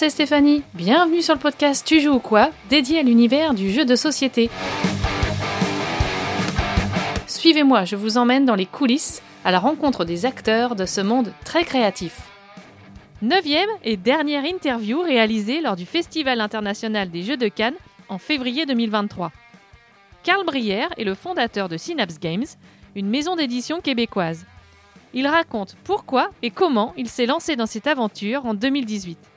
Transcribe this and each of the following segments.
c'est Stéphanie. Bienvenue sur le podcast Tu joues ou quoi, dédié à l'univers du jeu de société. Suivez-moi, je vous emmène dans les coulisses à la rencontre des acteurs de ce monde très créatif. Neuvième et dernière interview réalisée lors du Festival international des Jeux de Cannes en février 2023. Carl Brière est le fondateur de Synapse Games, une maison d'édition québécoise. Il raconte pourquoi et comment il s'est lancé dans cette aventure en 2018.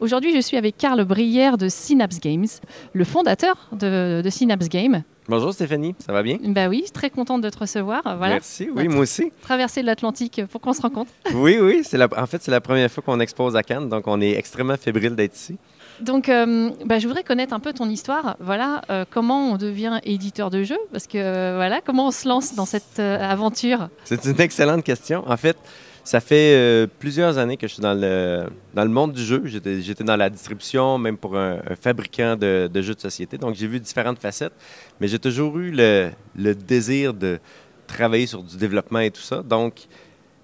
Aujourd'hui, je suis avec Carl Brière de Synapse Games, le fondateur de, Synapse Games. Bonjour Stéphanie, ça va bien? Bah oui, très contente de te recevoir. Voilà. Merci, oui, moi aussi. Traverser l'Atlantique pour qu'on se rencontre. oui, oui, la, en fait, c'est la première fois qu'on expose à Cannes, donc on est extrêmement fébrile d'être ici. Donc, euh, bah, je voudrais connaître un peu ton histoire. Voilà, euh, comment on devient éditeur de jeux? Parce que, euh, voilà, comment on se lance dans cette aventure? C'est une excellente question. En fait, ça fait plusieurs années que je suis dans le, dans le monde du jeu. J'étais dans la distribution, même pour un, fabricant de, jeux de société. Donc, j'ai vu différentes facettes, mais j'ai toujours eu le, désir de travailler sur du développement et tout ça. Donc,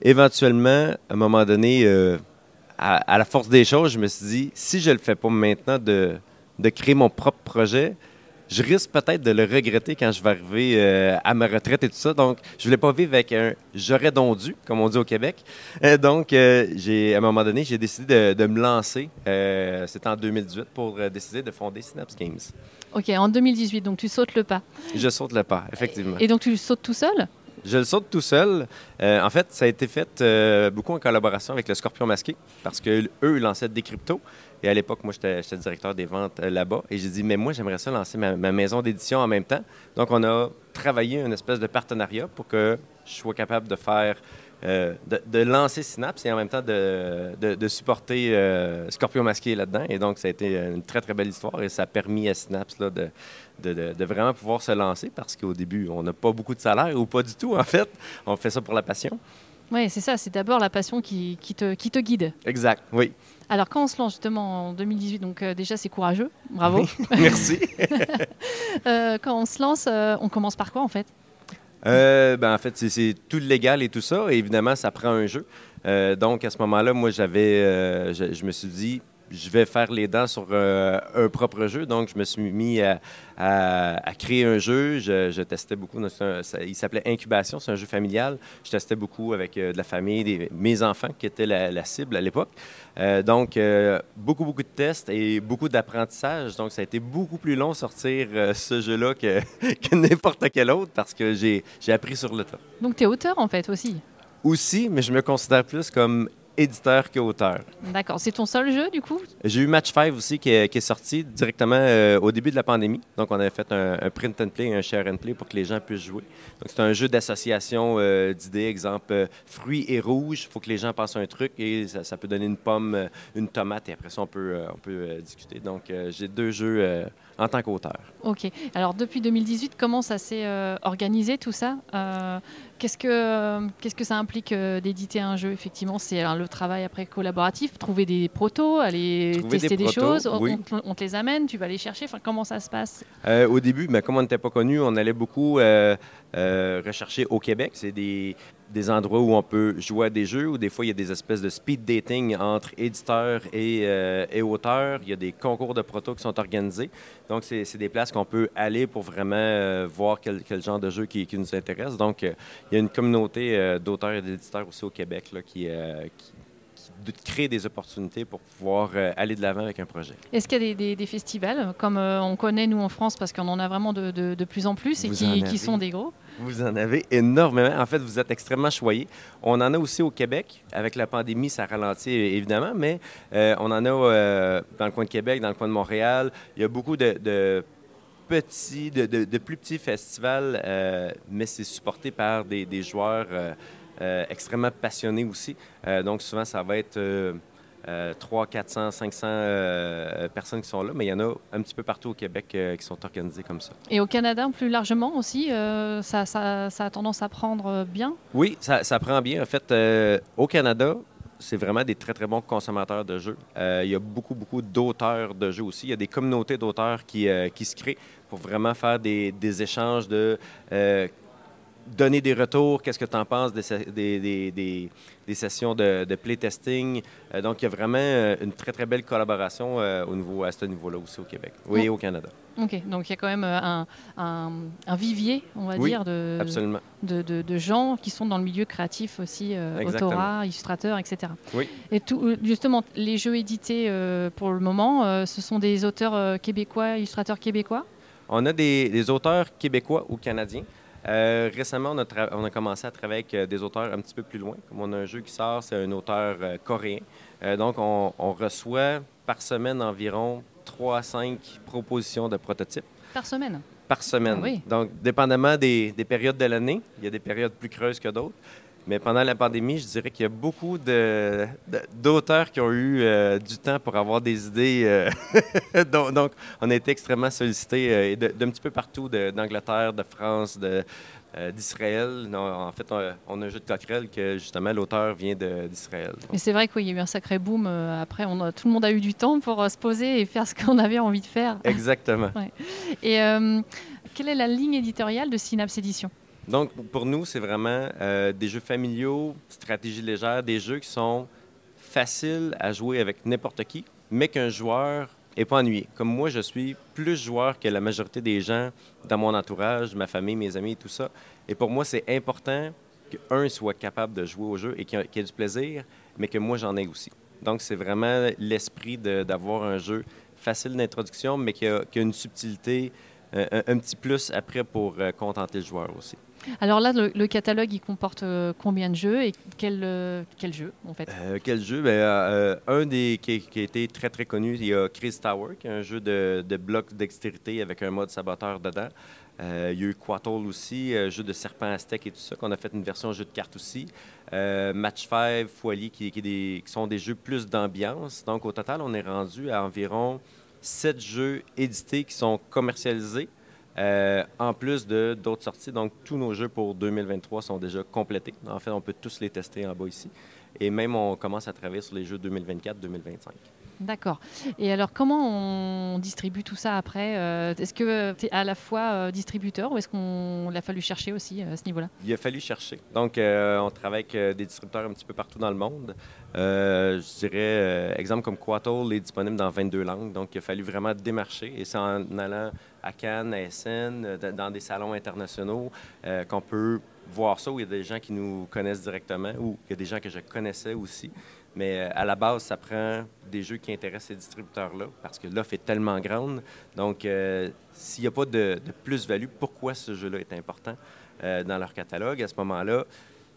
éventuellement, à un moment donné, à, la force des choses, je me suis dit, si je ne le fais pas maintenant de créer mon propre projet, je risque peut-être de le regretter quand je vais arriver euh, à ma retraite et tout ça. Donc, je voulais pas vivre avec un j'aurais donc dû, comme on dit au Québec. Euh, donc, euh, j'ai, à un moment donné, j'ai décidé de, de me lancer. C'était en 2018 pour décider de fonder Synapse Games. OK, en 2018, donc tu sautes le pas. Je saute le pas, effectivement. Et donc, tu sautes tout seul? Je le saute tout seul. Euh, en fait, ça a été fait euh, beaucoup en collaboration avec le Scorpion Masqué parce qu'eux, ils lançaient des cryptos. Et à l'époque, moi, j'étais directeur des ventes euh, là-bas. Et j'ai dit, mais moi, j'aimerais ça lancer ma, maison d'édition en même temps. Donc, on a travaillé une espèce de partenariat pour que je sois capable de faire euh, de, lancer Synapse et en même temps de, de, supporter euh, Scorpion Masqué là-dedans. Et donc, ça a été une très, très belle histoire et ça a permis à Synapse là, de, vraiment pouvoir se lancer parce qu'au début, on n'a pas beaucoup de salaire ou pas du tout, en fait. On fait ça pour la passion. Oui, c'est ça. C'est d'abord la passion qui, qui, te, qui te guide. Exact, oui. Alors, quand on se lance justement en 2018, donc euh, déjà, c'est courageux. Bravo. Merci. quand on se lance, on commence par quoi, en fait? Euh, ben, en fait, c'est tout légal et tout ça. Et évidemment, ça prend un jeu. Euh, donc, à ce moment-là, moi, j'avais, euh, je, me suis dit, je vais faire les dents sur un propre jeu. Donc, je me suis mis à, à, créer un jeu. Je, testais beaucoup. il s'appelait Incubation. C'est un jeu familial. Je testais beaucoup avec de la famille, des, mes enfants qui étaient la, cible à l'époque. donc, beaucoup, beaucoup de tests et beaucoup d'apprentissage. Donc, ça a été beaucoup plus long sortir ce jeu-là que, que n'importe quel autre parce que j'ai appris sur le tas. Donc, tu es auteur, en fait, aussi? Aussi, mais je me considère plus comme éditeur qu'auteur. D'accord. C'est ton seul jeu, du coup? J'ai eu Match 5 aussi qui est, sorti directement euh, au début de la pandémie. Donc, on avait fait un, print and play, un share and play pour que les gens puissent jouer. Donc, c'est un jeu d'association euh, d'idées. Exemple, euh, fruits et rouges. Il faut que les gens passent un truc et ça, peut donner une pomme, une tomate et après ça, on peut, on peut discuter. Donc, j'ai deux jeux en tant qu'auteur. OK. Alors, depuis 2018, comment ça s'est organisé tout ça? Qu'est-ce que, qu'est-ce que ça implique d'éditer un jeu? Effectivement, c'est le travail après collaboratif, trouver des protos, aller tester des, choses, on, te les amène, tu vas les chercher, enfin, comment ça se passe? Euh, Au début, mais ben, comme on n'était pas connu, on allait beaucoup euh, euh, rechercher au Québec. C'est des, des endroits où on peut jouer à des jeux, où des fois il y a des espèces de speed dating entre éditeurs et, et auteurs. Il y a des concours de protos qui sont organisés. Donc, c'est des places qu'on peut aller pour vraiment voir quel, quel, genre de jeu qui, nous intéresse. Donc, il y a une communauté d'auteurs et d'éditeurs aussi au Québec là, qui, qui, de créer des opportunités pour pouvoir euh, aller de l'avant avec un projet. Est-ce qu'il y a des, festivals, comme euh, on connaît nous en France, parce qu'on en a vraiment de, de, plus en plus et qui, sont des gros? Vous en avez énormément. En fait, vous êtes extrêmement choyés. On en a aussi au Québec. Avec la pandémie, ça ralentit évidemment, mais euh, on en a dans le coin de Québec, dans le coin de Montréal. Il y a beaucoup de, petits, de, plus petits festivals, mais c'est supporté par des, des joueurs extrêmement passionnés aussi. Euh, donc souvent, ça va être 300, 400, 500 personnes qui sont là, mais il y en a un petit peu partout au Québec euh, qui sont organisées comme ça. Et au Canada, plus largement aussi, ça, ça, a tendance à prendre bien? Oui, ça, ça prend bien. En fait, au Canada, c'est vraiment des très, très bons consommateurs de jeux. il y a beaucoup, beaucoup d'auteurs de jeux aussi. Il y a des communautés d'auteurs qui, qui se créent pour vraiment faire des, des échanges de donner des retours, qu'est-ce que tu en penses des, des, des, des, sessions de, de playtesting? Euh, donc, il y a vraiment euh, une très, très belle collaboration euh, au niveau, à ce niveau-là aussi au Québec. Oui, au Canada. OK. Donc, il y a quand même un, un, un vivier, on va dire, de, de, de, de, gens qui sont dans le milieu créatif aussi, auteurs, illustrateurs, etc. Oui. Et tout, justement, les jeux édités pour le moment, ce sont des auteurs québécois, illustrateurs québécois? On a des, auteurs québécois ou canadiens. Euh, récemment, on a, on a, commencé à travailler avec euh, des auteurs un petit peu plus loin. Comme on a un jeu qui sort, c'est un auteur euh, coréen. donc, on, on, reçoit par semaine environ 3 à 5 propositions de prototypes. Par semaine? Par semaine. Ah oui. Donc, dépendamment des, des périodes de l'année, il y a des périodes plus creuses que d'autres. Mais pendant la pandémie, je dirais qu'il y a beaucoup d'auteurs qui ont eu euh, du temps pour avoir des idées. Euh, donc, on a été extrêmement sollicités euh, d'un petit peu partout, d'Angleterre, de, France, d'Israël. En fait, on, a un jeu de coquerelle que justement l'auteur vient d'Israël. Mais c'est vrai qu'il y a eu un sacré boom. après, on tout le monde a eu du temps pour se poser et faire ce qu'on avait envie de faire. Exactement. Et quelle est la ligne éditoriale de Synapse Édition donc, pour nous, c'est vraiment euh, des jeux familiaux, stratégie légère, des jeux qui sont faciles à jouer avec n'importe qui, mais qu'un joueur n'est pas ennuyé. Comme moi, je suis plus joueur que la majorité des gens dans mon entourage, ma famille, mes amis tout ça. Et pour moi, c'est important qu'un soit capable de jouer au jeu et qu'il ait du plaisir, mais que moi, j'en ai aussi. Donc, c'est vraiment l'esprit d'avoir un jeu facile d'introduction, mais qui a, une subtilité, euh, un, petit plus après pour euh, contenter le joueur aussi. Alors là, le, catalogue, il comporte euh, combien de jeux et quel, euh, quel jeu, en fait? Euh, Quel jeu? Ben, Un des qui, a été très, très connu, il y a Chris Tower, qui est un jeu de, de blocs dextérité avec un mode saboteur dedans. il y a eu Quattle aussi, un jeu de serpent aztèque et tout ça, qu'on a fait une version jeu de cartes aussi. Match 5, Foilier, qui, qui, qui, sont des jeux plus d'ambiance. Donc, au total, on est rendu à environ sept jeux édités qui sont commercialisés. Euh, en plus de d'autres sorties, donc tous nos jeux pour 2023 sont déjà complétés. En fait, on peut tous les tester en bas ici. Et même, on commence à travailler sur les jeux 2024-2025. D'accord. Et alors, comment on distribue tout ça après euh, Est-ce que tu es à la fois euh, distributeur ou est-ce qu'on l'a fallu chercher aussi à ce niveau-là? Il a fallu chercher. Donc, on travaille avec des distributeurs un petit peu partout dans le monde. je dirais, exemple comme Quattle est disponible dans 22 langues. Donc, il a fallu vraiment démarcher. Et c'est en allant à Cannes, à Essen, euh, dans des salons internationaux, euh, qu'on peut voir ça, où il y a des gens qui nous connaissent directement, ou il y a des gens que je connaissais aussi. Mais euh, à la base, ça prend des jeux qui intéressent ces distributeurs-là, parce que l'offre est tellement grande. Donc, s'il n'y a pas de, plus-value, pourquoi ce jeu-là est important dans leur catalogue, à ce moment-là,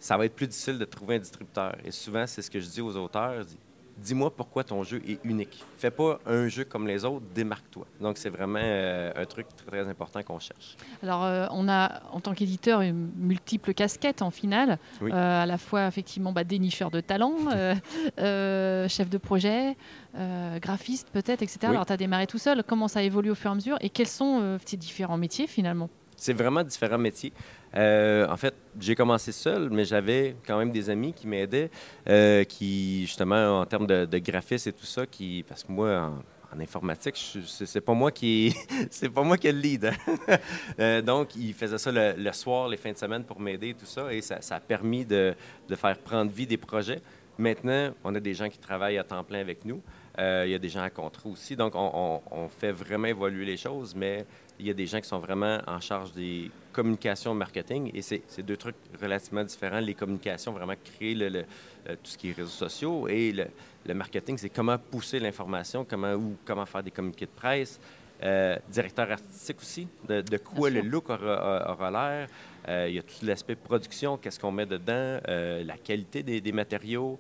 ça va être plus difficile de trouver un distributeur. Et souvent, c'est ce que je dis aux auteurs dis-moi pourquoi ton jeu est unique. Fais pas un jeu comme les autres, démarque-toi. Donc, c'est vraiment euh, un truc très, important qu'on cherche. Alors, euh, on a, en tant qu'éditeur, une multiple casquette en finale. Euh, à la fois, effectivement, bah, dénicheur de talent, chef de projet, graphiste peut-être, etc. Alors, tu as démarré tout seul. Comment ça évolue au fur et à mesure? Et quels sont ces différents métiers, finalement? C'est vraiment différents métiers. Euh, en fait, j'ai commencé seul, mais j'avais quand même des amis qui m'aidaient, euh, qui, justement, en termes de, de graphisme et tout ça, qui, parce que moi, en, informatique, c'est pas moi qui c'est pas moi qui le lead. Hein. Euh, donc, ils faisaient ça le, soir, les fins de semaine pour m'aider et tout ça, et ça, a permis de, de, faire prendre vie des projets. Maintenant, on a des gens qui travaillent à temps plein avec nous. il y a des gens à contrat aussi. Donc, on, on, fait vraiment évoluer les choses, mais il y a des gens qui sont vraiment en charge des communications marketing et c'est deux trucs relativement différents. Les communications, vraiment créer le, euh, tout ce qui est réseaux sociaux et le, marketing, c'est comment pousser l'information, comment, ou comment faire des communiqués de presse. Euh, directeur artistique aussi, de, quoi le look aura, l'air. Euh, il y a tout l'aspect production, qu'est-ce qu'on met dedans, la qualité des, des matériaux.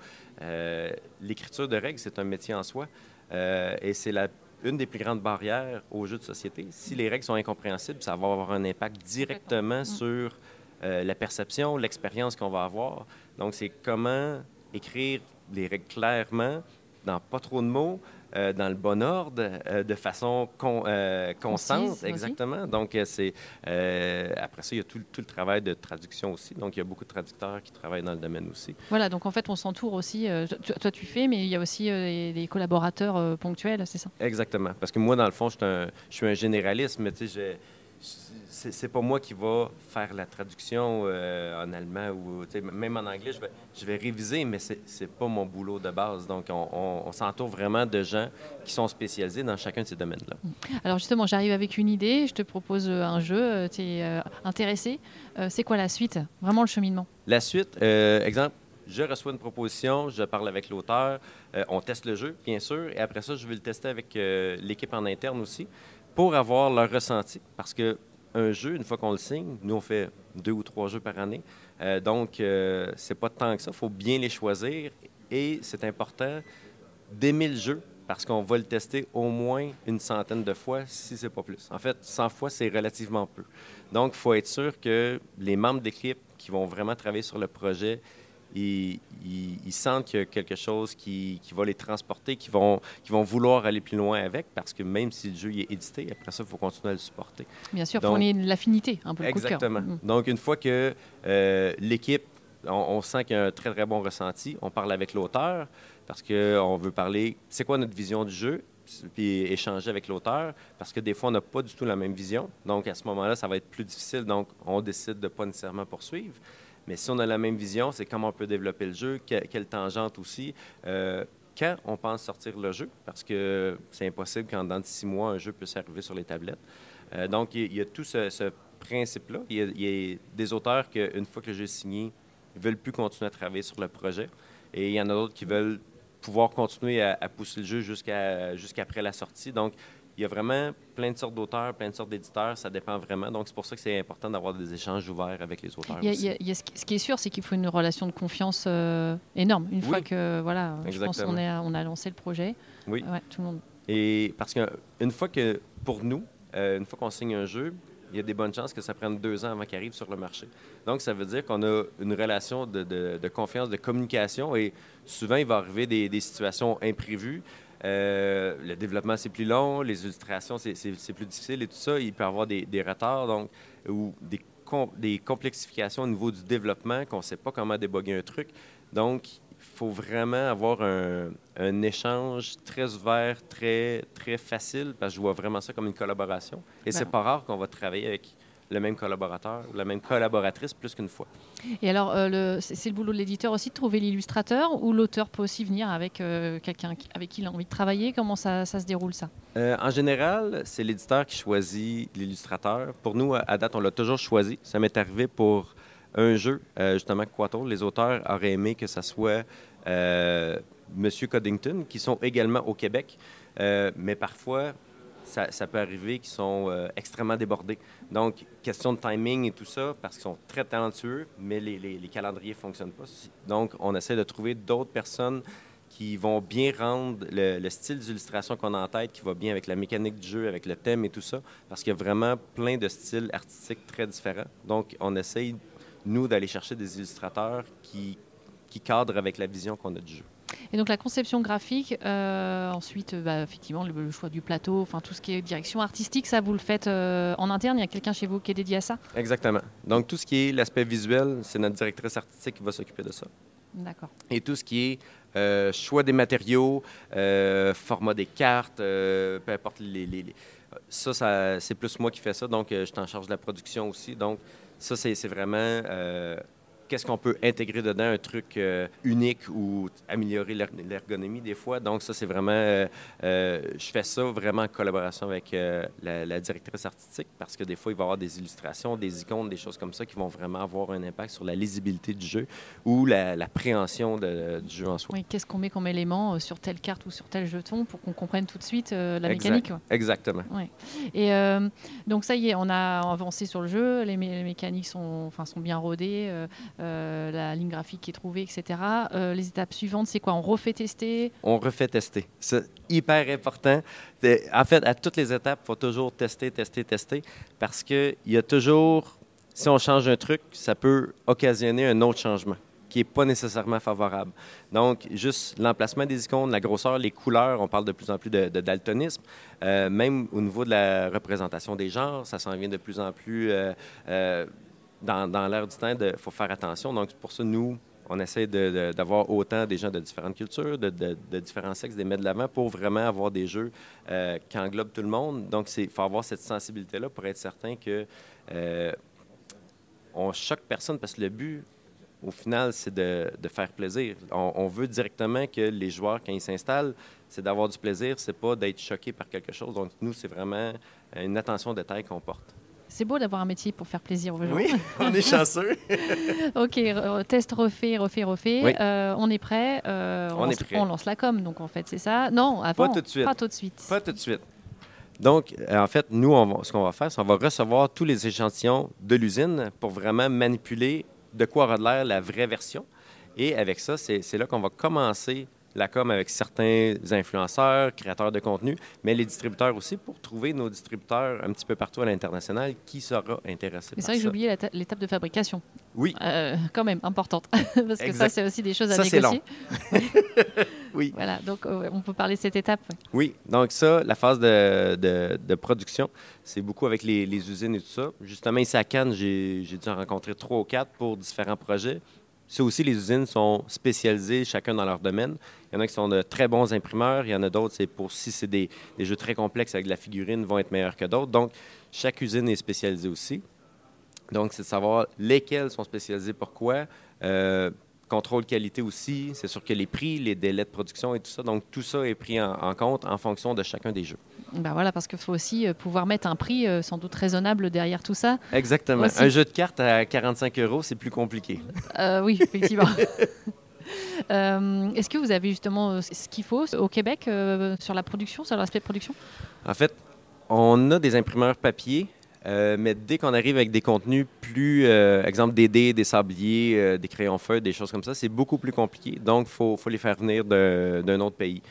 L'écriture de règles, c'est un métier en soi. et c'est la une des plus grandes barrières aux jeux de société. Si les règles sont incompréhensibles, ça va avoir un impact directement sur euh, la perception, l'expérience qu'on va avoir. Donc, c'est comment écrire les règles clairement, dans pas trop de mots, euh, dans le bon ordre, euh, de façon euh, constante. exactement. Donc, c'est après ça, il y a tout, le travail de traduction aussi. Donc, il y a beaucoup de traducteurs qui travaillent dans le domaine aussi. Voilà, donc en fait, on s'entoure aussi. toi, tu fais, mais il y a aussi des, collaborateurs ponctuels, c'est ça? Exactement. Parce que moi, dans le fond, je suis un, je suis un généraliste, mais tu sais, c'est pas moi qui va faire la traduction euh, en allemand ou même en anglais, je vais, je vais réviser, mais c'est pas mon boulot de base. Donc, on, s'entoure vraiment de gens qui sont spécialisés dans chacun de ces domaines-là. Alors, justement, j'arrive avec une idée, je te propose un jeu, tu es intéressé. c'est quoi la suite? Vraiment le cheminement La suite, exemple, je reçois une proposition, je parle avec l'auteur, on teste le jeu, bien sûr, et après ça, je vais le tester avec l'équipe en interne aussi pour avoir leur ressenti. Parce que un jeu, une fois qu'on le signe, nous, on fait deux ou trois jeux par année. Euh, donc, euh, c'est pas tant que ça. Il faut bien les choisir. Et c'est important d'aimer le jeu parce qu'on va le tester au moins une centaine de fois, si c'est pas plus. En fait, 100 fois, c'est relativement peu. Donc, il faut être sûr que les membres d'équipe qui vont vraiment travailler sur le projet ils, sentent qu'il y a quelque chose qui, va les transporter, qui vont, qui vont vouloir aller plus loin avec, parce que même si le jeu est édité, après ça, il faut continuer à le supporter. Bien sûr, il faut ait l'affinité, un peu le Exactement. Coup de mm. Donc, une fois que euh, l'équipe, on, sent qu'il y a un très, très bon ressenti, on parle avec l'auteur, parce qu'on veut parler, c'est quoi notre vision du jeu, puis échanger avec l'auteur, parce que des fois, on n'a pas du tout la même vision. Donc, à ce moment-là, ça va être plus difficile. Donc, on décide de ne pas nécessairement poursuivre. Mais si on a la même vision, c'est comment on peut développer le jeu, quelle tangente aussi. Euh, quand on pense sortir le jeu, parce que c'est impossible qu'en dans six mois, un jeu puisse arriver sur les tablettes. Euh, donc, il y, a tout ce, principe-là. Il, y, a des auteurs qu'une fois que le jeu est signé, ne veulent plus continuer à travailler sur le projet. Et il y en a d'autres qui veulent pouvoir continuer à, pousser le jeu jusqu'à jusqu'après la sortie. Il y a vraiment plein de sortes d'auteurs, plein de sortes d'éditeurs, ça dépend vraiment. Donc, c'est pour ça que c'est important d'avoir des échanges ouverts avec les auteurs. ce qui est sûr, c'est qu'il faut une relation de confiance euh, énorme. Une fois que, voilà, je pense qu'on on a lancé le projet. Oui. tout le monde. Et parce qu'une fois que, pour nous, euh, une fois qu'on signe un jeu, il y a des bonnes chances que ça prenne deux ans avant qu'il arrive sur le marché. Donc, ça veut dire qu'on a une relation de, confiance, de communication, et souvent, il va arriver des, des situations imprévues. Euh, le développement, c'est plus long, les illustrations, c'est plus difficile et tout ça. Il peut y avoir des, retards donc, ou des, des, complexifications au niveau du développement qu'on ne sait pas comment déboguer un truc. Donc, il faut vraiment avoir un, un, échange très ouvert, très, très facile, parce que je vois vraiment ça comme une collaboration. Et c'est ben. pas rare qu'on va travailler avec le même collaborateur ou la même collaboratrice plus qu'une fois. Et alors, euh, c'est le boulot de l'éditeur aussi de trouver l'illustrateur ou l'auteur peut aussi venir avec euh, quelqu'un avec qui il a envie de travailler? Comment ça, se déroule ça? Euh, En général, c'est l'éditeur qui choisit l'illustrateur. Pour nous, à date, on l'a toujours choisi. Ça m'est arrivé pour un jeu, justement, Quato. Les auteurs auraient aimé que ça soit Monsieur Coddington, qui sont également au Québec. mais parfois, ça, peut arriver qu'ils sont euh, extrêmement débordés. Donc, question de timing et tout ça, parce qu'ils sont très talentueux, mais les, calendriers ne fonctionnent pas. Donc, on essaie de trouver d'autres personnes qui vont bien rendre le, style d'illustration qu'on a en tête, qui va bien avec la mécanique du jeu, avec le thème et tout ça, parce qu'il y a vraiment plein de styles artistiques très différents. Donc, on essaye, nous, d'aller chercher des illustrateurs qui, qui cadrent avec la vision qu'on a du jeu. Et donc la conception graphique, euh, ensuite, bah, effectivement, le, choix du plateau, enfin tout ce qui est direction artistique, ça vous le faites euh, en interne? Il y a quelqu'un chez vous qui est dédié à ça? Exactement. Donc tout ce qui est l'aspect visuel, c'est notre directrice artistique qui va s'occuper de ça. D'accord. Et tout ce qui est euh, choix des matériaux, format des cartes, peu importe les, les, ça, ça c'est plus moi qui fais ça. Donc je suis en charge de la production aussi. Donc ça, c'est vraiment qu'est-ce qu'on peut intégrer dedans, un truc euh, unique ou améliorer l'ergonomie des fois. Donc ça, c'est vraiment, euh, euh, je fais ça vraiment en collaboration avec la, directrice artistique parce que des fois, il va y avoir des illustrations, des icônes, des choses comme ça qui vont vraiment avoir un impact sur la lisibilité du jeu ou la, préhension du jeu en soi. Oui, qu'est-ce qu'on met comme élément sur telle carte ou sur tel jeton pour qu'on comprenne tout de suite la mécanique. Exactement. Ouais. Et donc ça y est, on a avancé sur le jeu, les, mécaniques sont, enfin, sont bien rodées. Euh, la ligne graphique qui est trouvée, etc. Euh, les étapes suivantes, c'est quoi? On refait tester? On refait tester. C'est hyper important. En fait, à toutes les étapes, il faut toujours tester, tester, tester, parce qu'il y a toujours, si on change un truc, ça peut occasionner un autre changement qui n'est pas nécessairement favorable. Donc, juste l'emplacement des icônes, la grosseur, les couleurs, on parle de plus en plus de, daltonisme. Euh, même au niveau de la représentation des genres, ça s'en vient de plus en plus dans, dans l'ère du temps, il faut faire attention. Donc, pour ça, nous, on essaie d'avoir autant des gens de différentes cultures, de, différents sexes, des mettre de l'avant pour vraiment avoir des jeux qui englobent tout le monde. Donc, il faut avoir cette sensibilité-là pour être certain que on choque personne parce que le but, au final, c'est de, faire plaisir. On, veut directement que les joueurs, quand ils s'installent, c'est d'avoir du plaisir, c'est pas d'être choqué par quelque chose. Donc, nous, c'est vraiment une attention de taille qu'on porte. C'est beau d'avoir un métier pour faire plaisir aux gens. Oui, on est chanceux. OK, test refait, refait, refait. Euh, on est prêt. Euh, on, est prêt. On lance la com, donc en fait, c'est ça. Non, avant. Pas tout de suite. Pas tout de suite. Pas tout de suite. Donc, euh, en fait, nous, ce qu'on va faire, c'est qu'on va recevoir tous les échantillons de l'usine pour vraiment manipuler de quoi aura l'air la vraie version. Et avec ça, c'est là qu'on va commencer la com avec certains influenceurs, créateurs de contenu, mais les distributeurs aussi pour trouver nos distributeurs un petit peu partout à l'international qui sera intéressé. C'est vrai que j'ai oublié l'étape de fabrication. Oui. Euh, quand même, importante. Parce que ça, c'est aussi des choses à ça, négocier. Long. oui. Voilà, donc euh, on peut parler de cette étape. Oui, donc ça, la phase de, de, production, c'est beaucoup avec les, les, usines et tout ça. Justement, ici à Cannes, j'ai dû en rencontrer trois ou quatre pour différents projets. Ça aussi, les usines sont spécialisées chacun dans leur domaine. Il y en a qui sont de très bons imprimeurs, il y en a d'autres, c'est pour si c'est des, jeux très complexes avec de la figurine, vont être meilleurs que d'autres. Donc, chaque usine est spécialisée aussi. Donc, c'est de savoir lesquelles sont spécialisées pourquoi. Euh, contrôle qualité aussi. C'est sûr que les prix, les délais de production et tout ça. Donc, tout ça est pris en, compte en fonction de chacun des jeux. Ben voilà, parce qu'il faut aussi euh, pouvoir mettre un prix euh, sans doute raisonnable derrière tout ça. Exactement. Un jeu de cartes à 45 euros, c'est plus compliqué. Euh, oui, effectivement. Est-ce que vous avez justement ce qu'il faut au Québec sur la production, sur l'aspect production? En fait, on a des imprimeurs papier euh, mais dès qu'on arrive avec des contenus plus, euh, exemple des dés, des sabliers, euh, des crayons feuilles, des choses comme ça, c'est beaucoup plus compliqué. Donc, il faut, faut, les faire venir d'un autre pays.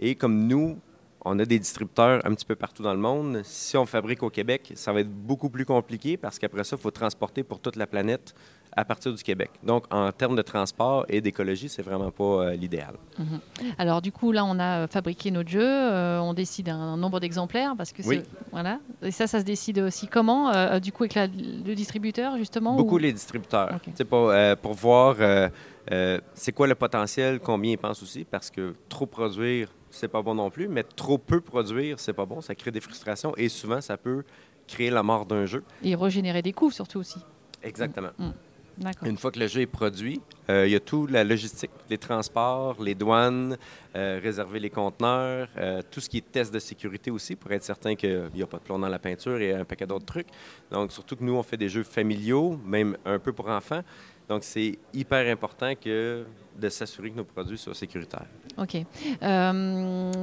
et comme nous, on a des distributeurs un petit peu partout dans le monde. Si on fabrique au Québec, ça va être beaucoup plus compliqué parce qu'après ça, il faut transporter pour toute la planète à partir du Québec. Donc, en termes de transport et d'écologie, c'est vraiment pas euh, l'idéal. Mhm. Alors, du coup, là, on a euh, fabriqué notre jeu, euh, on décide un nombre d'exemplaires parce que oui. voilà. Et ça, ça se décide aussi comment Du coup, avec le distributeur, justement Beaucoup les distributeurs. C'est pour, pour voir c'est quoi le potentiel, combien ils pensent aussi, parce que trop produire, c'est pas bon non plus, mais trop peu produire, c'est pas bon. Ça crée des frustrations et souvent, ça peut créer la mort d'un jeu. Et régénérer des coûts, surtout aussi. Exactement. Mm. Mm. Une fois que le jeu est produit, euh, il y a tout la logistique, les transports, les douanes, euh, réserver les conteneurs, euh, tout ce qui est test de sécurité aussi pour être certain qu'il n'y a pas de plomb dans la peinture et un paquet d'autres trucs. Donc, surtout que nous, on fait des jeux familiaux, même un peu pour enfants. Donc, c'est hyper important que de s'assurer que nos produits soient sécuritaires. OK.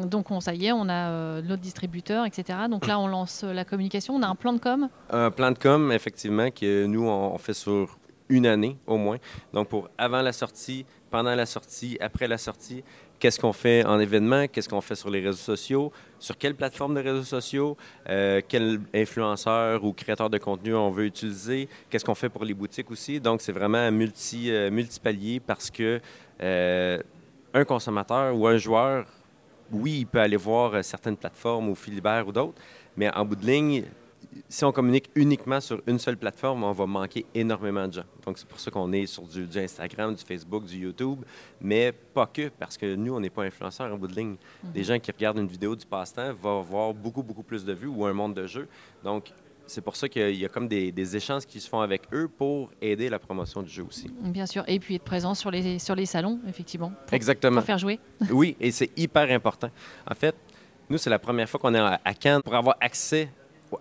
donc, on, ça y est, on a notre distributeur, etc. Donc là, on lance la communication. On a un plan de com? Un plan de com, effectivement, que nous, on fait sur une année au moins. Donc, pour avant la sortie, pendant la sortie, après la sortie, qu'est-ce qu'on fait en événement, qu'est-ce qu'on fait sur les réseaux sociaux, sur quelle plateforme de réseaux sociaux, euh, quel influenceur ou créateur de contenu on veut utiliser, qu'est-ce qu'on fait pour les boutiques aussi? Donc, c'est vraiment multi, euh, multipalier parce que euh, un consommateur ou un joueur, oui, il peut aller voir certaines plateformes ou Philibert ou d'autres, mais en bout de ligne, si on communique uniquement sur une seule plateforme, on va manquer énormément de gens. Donc, c'est pour ça qu'on est sur du, Instagram, du Facebook, du YouTube, mais pas que, parce que nous, on n'est pas influenceurs en bout de ligne. Mhm. Des gens qui regardent une vidéo du passe-temps vont avoir beaucoup, beaucoup plus de vues ou un monde de jeu. Donc, c'est pour ça qu'il y a comme des, échanges qui se font avec eux pour aider la promotion du jeu aussi. Bien sûr. Et puis être présent sur les, sur les salons, effectivement. Exactement. Pour faire jouer. oui, et c'est hyper important. En fait, nous, c'est la première fois qu'on est à Cannes pour avoir accès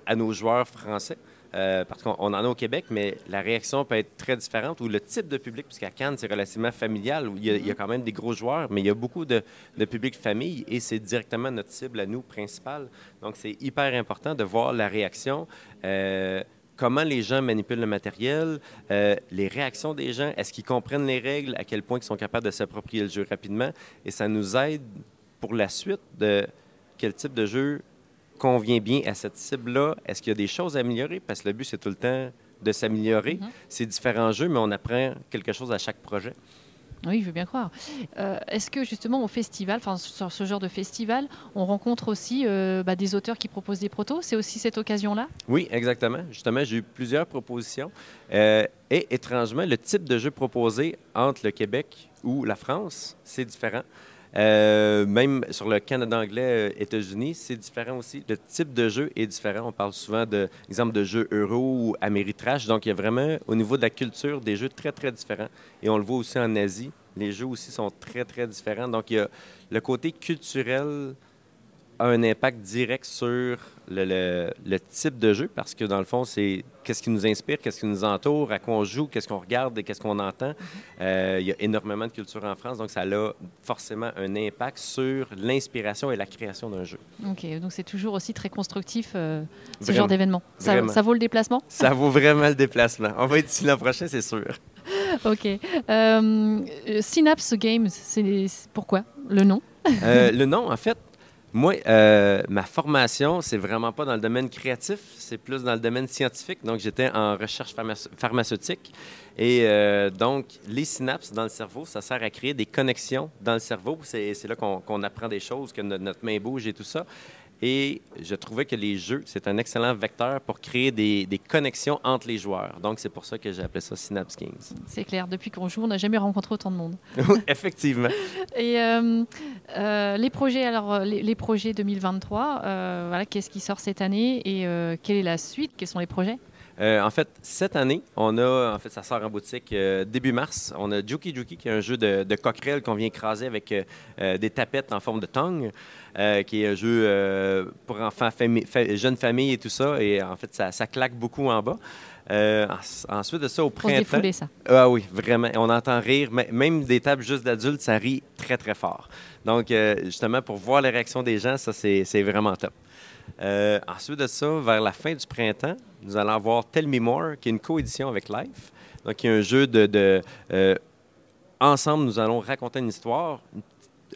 à nos joueurs français. Euh, parce qu'on en a au Québec, mais la réaction peut être très différente ou le type de public, puisqu'à Cannes, c'est relativement familial, où il y, a, mm-hmm. quand même des gros joueurs, mais il y a beaucoup de, de public famille et c'est directement notre cible à nous principale. Donc, c'est hyper important de voir la réaction. Euh, comment les gens manipulent le matériel, euh, les réactions des gens, est-ce qu'ils comprennent les règles, à quel point ils sont capables de s'approprier le jeu rapidement. Et ça nous aide pour la suite de quel type de jeu convient bien à cette cible-là? Est-ce qu'il y a des choses à améliorer? Parce que le but, c'est tout le temps de s'améliorer. Mhm. C'est différents jeux, mais on apprend quelque chose à chaque projet. Oui, je veux bien croire. Euh, est-ce que justement au festival, enfin sur ce genre de festival, on rencontre aussi euh, bah, des auteurs qui proposent des protos? C'est aussi cette occasion-là? Oui, exactement. Justement, j'ai eu plusieurs propositions. Euh, et étrangement, le type de jeu proposé entre le Québec ou la France, c'est différent. Euh, même sur le Canada anglais, euh, États-Unis, c'est différent aussi. Le type de jeu est différent. On parle souvent de de jeux euro ou Ameritrash. Donc, il y a vraiment, au niveau de la culture, des jeux très, très différents. Et on le voit aussi en Asie. Les jeux aussi sont très, très différents. Donc, il y a le côté culturel a un impact direct sur le, le- le type de jeu parce que dans le fond, c'est qu'est-ce qui nous inspire, qu'est-ce qui nous entoure, à quoi on joue, qu'est-ce qu'on regarde et qu'est-ce qu'on entend. Euh, il y a énormément de culture en France, donc ça a forcément un impact sur l'inspiration et la création d'un jeu. Ok, donc c'est toujours aussi très constructif euh, ce genre d'événement. Ça, vaut le déplacement? Ça vaut vraiment le déplacement. On va être ici l'an prochain, c'est sûr. Ok. Euh, Synapse Games, c'est c'est- pourquoi? Le nom? Euh, le nom, en fait, moi, euh, ma formation, c'est vraiment pas dans le domaine créatif, c'est plus dans le domaine scientifique. Donc, j'étais en recherche pharmace- pharmaceutique. Et euh, donc, les synapses dans le cerveau, ça sert à créer des connexions dans le cerveau. C'est là qu'on apprend des choses, que no- notre main bouge et tout ça. Et je trouvais que les jeux, c'est un excellent vecteur pour créer des, des connexions entre les joueurs. Donc, c'est pour ça que j'ai appelé ça Synapse Games. C'est clair, depuis qu'on joue, on n'a jamais rencontré autant de monde. Effectivement. Et euh, euh, les projets, alors euh, les, les projets 2023, euh, voilà, qu'est-ce qui sort cette année et quelle est la suite? Quels sont les projets? Euh, en fait, cette année, on a, en fait, ça sort en boutique euh, début mars. On a Juki Juki, qui est un jeu de, de coquerelles qu'on vient écraser avec euh, des tapettes en forme de tongue, qui est un jeu pour enfants, jeunes familles et tout ça. Et en fait, ça claque beaucoup en bas. Euh, en- ensuite de ça, au Pour se printemps. défouler, ça. Ah oui, vraiment. On entend rire. mais Même des tables juste d'adultes, ça rit très, très fort. Donc, euh, justement, pour voir les réactions des gens, ça, c'est c'est vraiment top. Euh, ensuite de ça, vers la fin du printemps, nous allons avoir Tell Me More, qui est une coédition avec Life. Donc, il y a un jeu de... de, ensemble, nous allons raconter une histoire.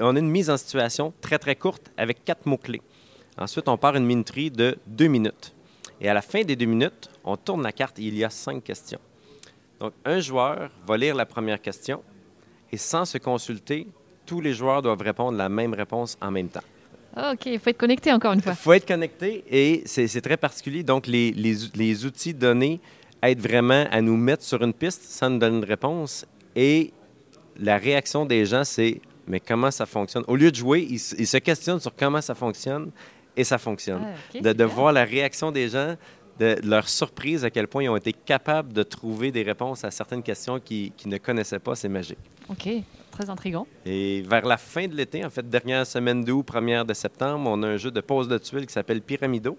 On a une mise en situation très, très courte avec quatre mots-clés. Ensuite, on part une minuterie de deux minutes. Et à la fin des deux minutes, on tourne la carte et il y a cinq questions. Donc, un joueur va lire la première question et sans se consulter, tous les joueurs doivent répondre la même réponse en même temps. Ok, il faut être connecté encore une Il fois. faut être connecté et c'est très particulier. Donc, les, les les outils donnés aident vraiment à nous mettre sur une piste sans nous donner une réponse. Et la réaction des gens, c'est mais comment ça fonctionne? Au lieu de jouer, ils se questionnent sur comment ça fonctionne et ça fonctionne. Ah, de, voir la réaction des gens, de, de leur surprise à quel point ils ont été capables de trouver des réponses à certaines questions qu'ils ne connaissaient pas, c'est magique. Ok, très intriguant. Et vers la fin de l'été, en fait, dernière semaine d'août, première de septembre, on a un jeu de pose de tuiles qui s'appelle Pyramido.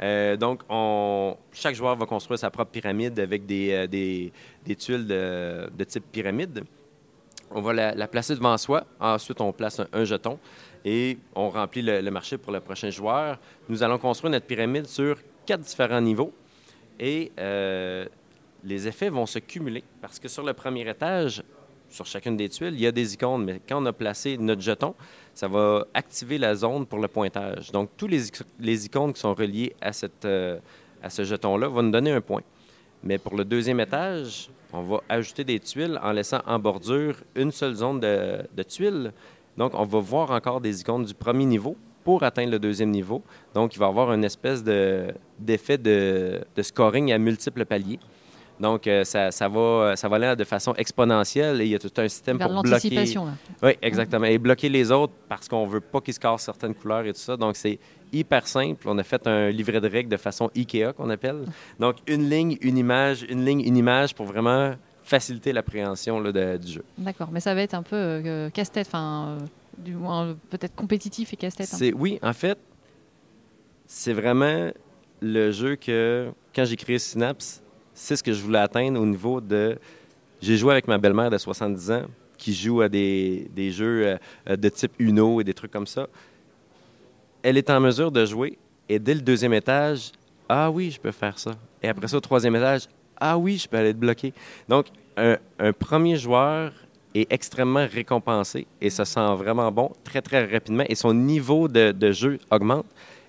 Euh, donc, on, chaque joueur va construire sa propre pyramide avec des, euh, des, des tuiles de, de type pyramide. On va la, la placer devant soi. Ensuite, on place un, un jeton et on remplit le, marché pour le prochain joueur. Nous allons construire notre pyramide sur quatre différents niveaux et euh, les effets vont se cumuler parce que sur le premier étage, sur chacune des tuiles, il y a des icônes, mais quand on a placé notre jeton, ça va activer la zone pour le pointage. Donc, tous les, les icônes qui sont reliées à, cette, euh, à ce jeton-là vont nous donner un point. Mais pour le deuxième étage, on va ajouter des tuiles en laissant en bordure une seule zone de tuiles. Donc, on va voir encore des icônes du premier niveau pour atteindre le deuxième niveau. Donc, il va y avoir une espèce de- d'effet de, de scoring à multiples paliers. Donc, euh, ça, ça va, ça va aller de façon exponentielle et il y a tout un système Vers pour bloquer. là. Oui, exactement. Et bloquer les autres parce qu'on veut pas qu'ils se cassent certaines couleurs et tout ça. Donc, c'est hyper simple. On a fait un livret de règles de façon IKEA qu'on appelle. Donc, une ligne, une image, une ligne, une image pour vraiment faciliter l'appréhension du jeu. D'accord, mais ça va être un peu euh, casse-tête, enfin, euh, du moins peut-être compétitif et casse-tête. hein. C'est oui, en fait, c'est vraiment le jeu que quand j'ai créé Synapse, c'est ce que je voulais atteindre au niveau de. J'ai joué avec ma belle-mère de 70 ans qui joue à des, des jeux euh, de type Uno et des trucs comme ça. Elle est en mesure de jouer et dès le deuxième étage, ah oui, je peux faire ça. Et après ça, au troisième étage, ah oui, je peux aller être bloqué. Donc, un, un premier joueur est extrêmement récompensé et ça sent vraiment bon très, très rapidement et son niveau de, de jeu augmente.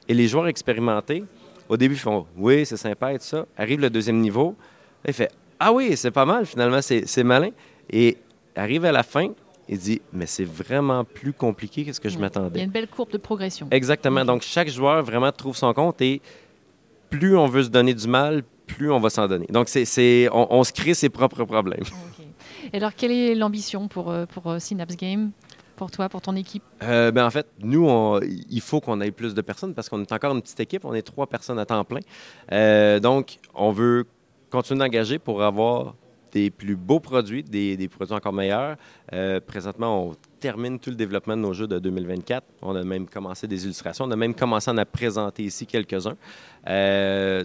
Et les joueurs expérimentés, au début, font oui, c'est sympa et tout ça. Arrive le deuxième niveau, là, il fait ah oui, c'est pas mal finalement, c'est malin. Et arrive à la fin, il dit Mais c'est vraiment plus compliqué que ce que je Ouais. Il y a m'attendais. une belle courbe de progression. Exactement. Donc, chaque joueur vraiment trouve son compte et plus on veut se donner du mal, plus on va s'en donner. Donc, c'est, on, on se crée ses propres problèmes. Et alors, quelle est l'ambition pour, euh, pour euh, Synapse Game? Pour toi, pour ton équipe? Euh, ben, en fait, nous, on- il faut qu'on ait plus de personnes parce qu'on est encore une petite équipe. On est trois personnes à temps plein. Euh, donc, on veut continuer d'engager pour avoir des plus beaux produits, des, des produits encore meilleurs. Euh, présentement, on termine tout le développement de nos jeux de 2024. On a même commencé des illustrations. On a même commencé à en présenter ici quelques-uns.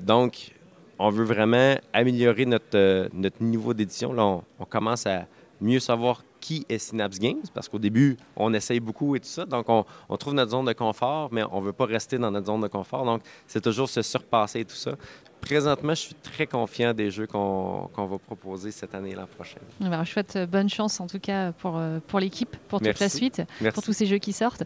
Donc, on veut vraiment améliorer notre, euh, notre niveau d'édition. Là, on, on commence à mieux savoir qui est Synapse Games, parce qu'au début, on essaye beaucoup et tout ça. Donc, on, on trouve notre zone de confort, mais on ne veut pas rester dans notre zone de confort. Donc, c'est toujours se surpasser et tout ça. Présentement, je suis très confiant des jeux qu'on va proposer cette année et l'an prochain. Eh ben, Je souhaite euh, bonne chance en tout cas pour, euh, pour l'équipe, pour toute la suite, Merci. pour tous ces jeux qui sortent.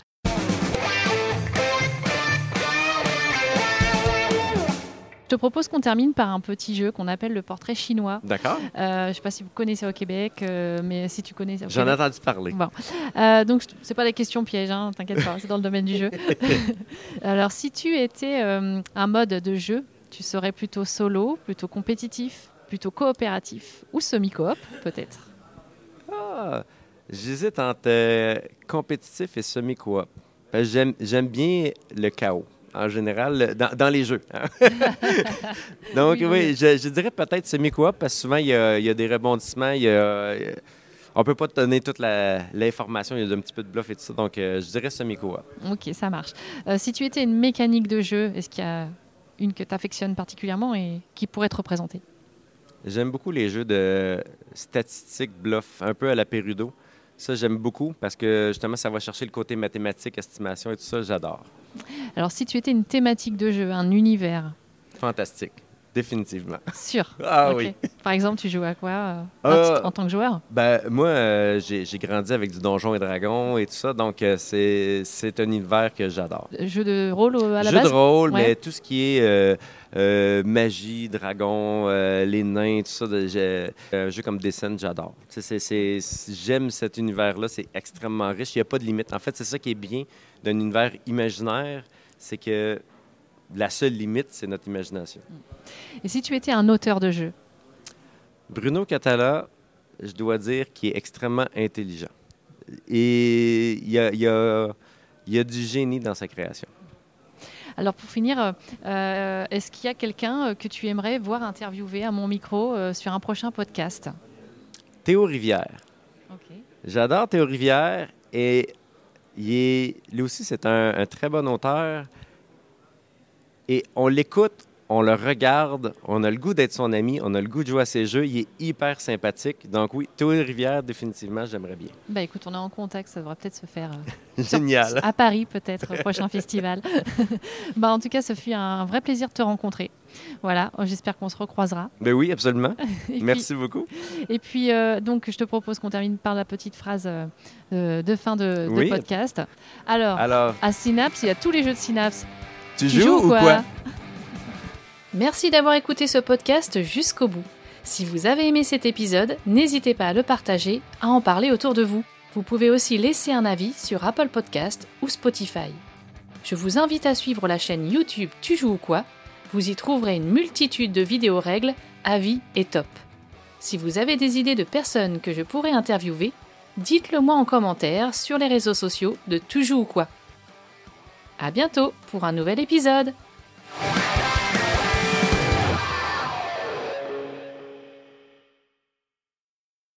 Te propose qu'on termine par un petit jeu qu'on appelle le portrait chinois. D'accord? Euh, je ne sais pas si vous connaissez au Québec, euh, mais si tu connais J'en ai entendu parler. Bon. Euh, donc, c'est pas des questions pièges, hein, t'inquiète pas, c'est dans le domaine du jeu. Alors, si tu étais euh, un mode de jeu, tu serais plutôt solo, plutôt compétitif, plutôt coopératif ou semi-coop, peut-être? Ah, J'hésite entre compétitif et semi-coop. J'aime j'aime bien le chaos, en général, dans, dans les jeux. hein. Donc, Oui, je, je dirais peut-être semi-coop, parce que souvent, il y a, il y a des rebondissements, il y a- on peut pas te donner toute l'information, il y a un petit peu de bluff et tout ça. Donc, euh, je dirais semi-coop. Ok, ça marche. Euh, si tu étais une mécanique de jeu, est-ce qu'il y a une que tu affectionnes particulièrement et qui pourrait te représenter? J'aime beaucoup les jeux de statistiques, bluff, un peu à la Perudo. Ça, j'aime beaucoup parce que justement, ça va chercher le côté mathématique, estimation et tout ça, j'adore. Alors, si tu étais une thématique de jeu, un univers, Fantastique, définitivement. sûr. Ah oui. Par exemple, tu joues à quoi euh, Euh, en tant que joueur? Ben, moi, euh, j'ai j'ai grandi avec du Donjon et Dragon et tout ça, donc euh, c'est c'est un univers que j'adore. Jeu de rôle à la Jeu base? de rôle, Ouais. mais tout ce qui est magie, dragon, les nains, tout ça, de, un jeu comme Descent, j'adore. J'aime cet univers-là, c'est extrêmement riche, il n'y a pas de limite. En fait, c'est ça qui est bien d'un univers imaginaire, c'est que la seule limite, c'est notre imagination. Et si tu étais un auteur de jeu? Bruno Catala, je dois dire qu'il est extrêmement intelligent. Et il y a, il y a- il y a du génie dans sa création. Alors pour finir, euh, euh, est-ce qu'il y a quelqu'un euh, que tu aimerais voir interviewer à mon micro euh, sur un prochain podcast? Théo Rivière. J'adore Théo Rivière et il est, lui aussi, c'est un, un très bon auteur. Et on l'écoute, on le regarde, on a le goût d'être son ami, on a le goût de jouer à ses jeux. Il est hyper sympathique. Donc oui, Théo Rivière, définitivement, j'aimerais bien. Bah écoute, on est en contact, ça devrait peut-être se faire euh, sur- Génial. à Paris peut-être au prochain festival. bah en tout cas, ce fut un vrai plaisir de te rencontrer. Voilà, j'espère qu'on se recroisera. Ben oui, absolument. Puis- Merci beaucoup. Et puis, euh, donc, je te propose qu'on termine par la petite phrase euh, de fin de, podcast. Alors, Alors, à Synapse, il y a tous les jeux de Synapse. Tu, Tu joues, ou quoi? Merci d'avoir écouté ce podcast jusqu'au bout. Si vous avez aimé cet épisode, n'hésitez pas à le partager, à en parler autour de vous. Vous pouvez aussi laisser un avis sur Apple Podcast ou Spotify. Je vous invite à suivre la chaîne YouTube Tu joues ou quoi Vous y trouverez une multitude de vidéos règles, avis et top. Si vous avez des idées de personnes que je pourrais interviewer, dites-le moi en commentaire sur les réseaux sociaux de Tu joues ou quoi À bientôt pour un nouvel épisode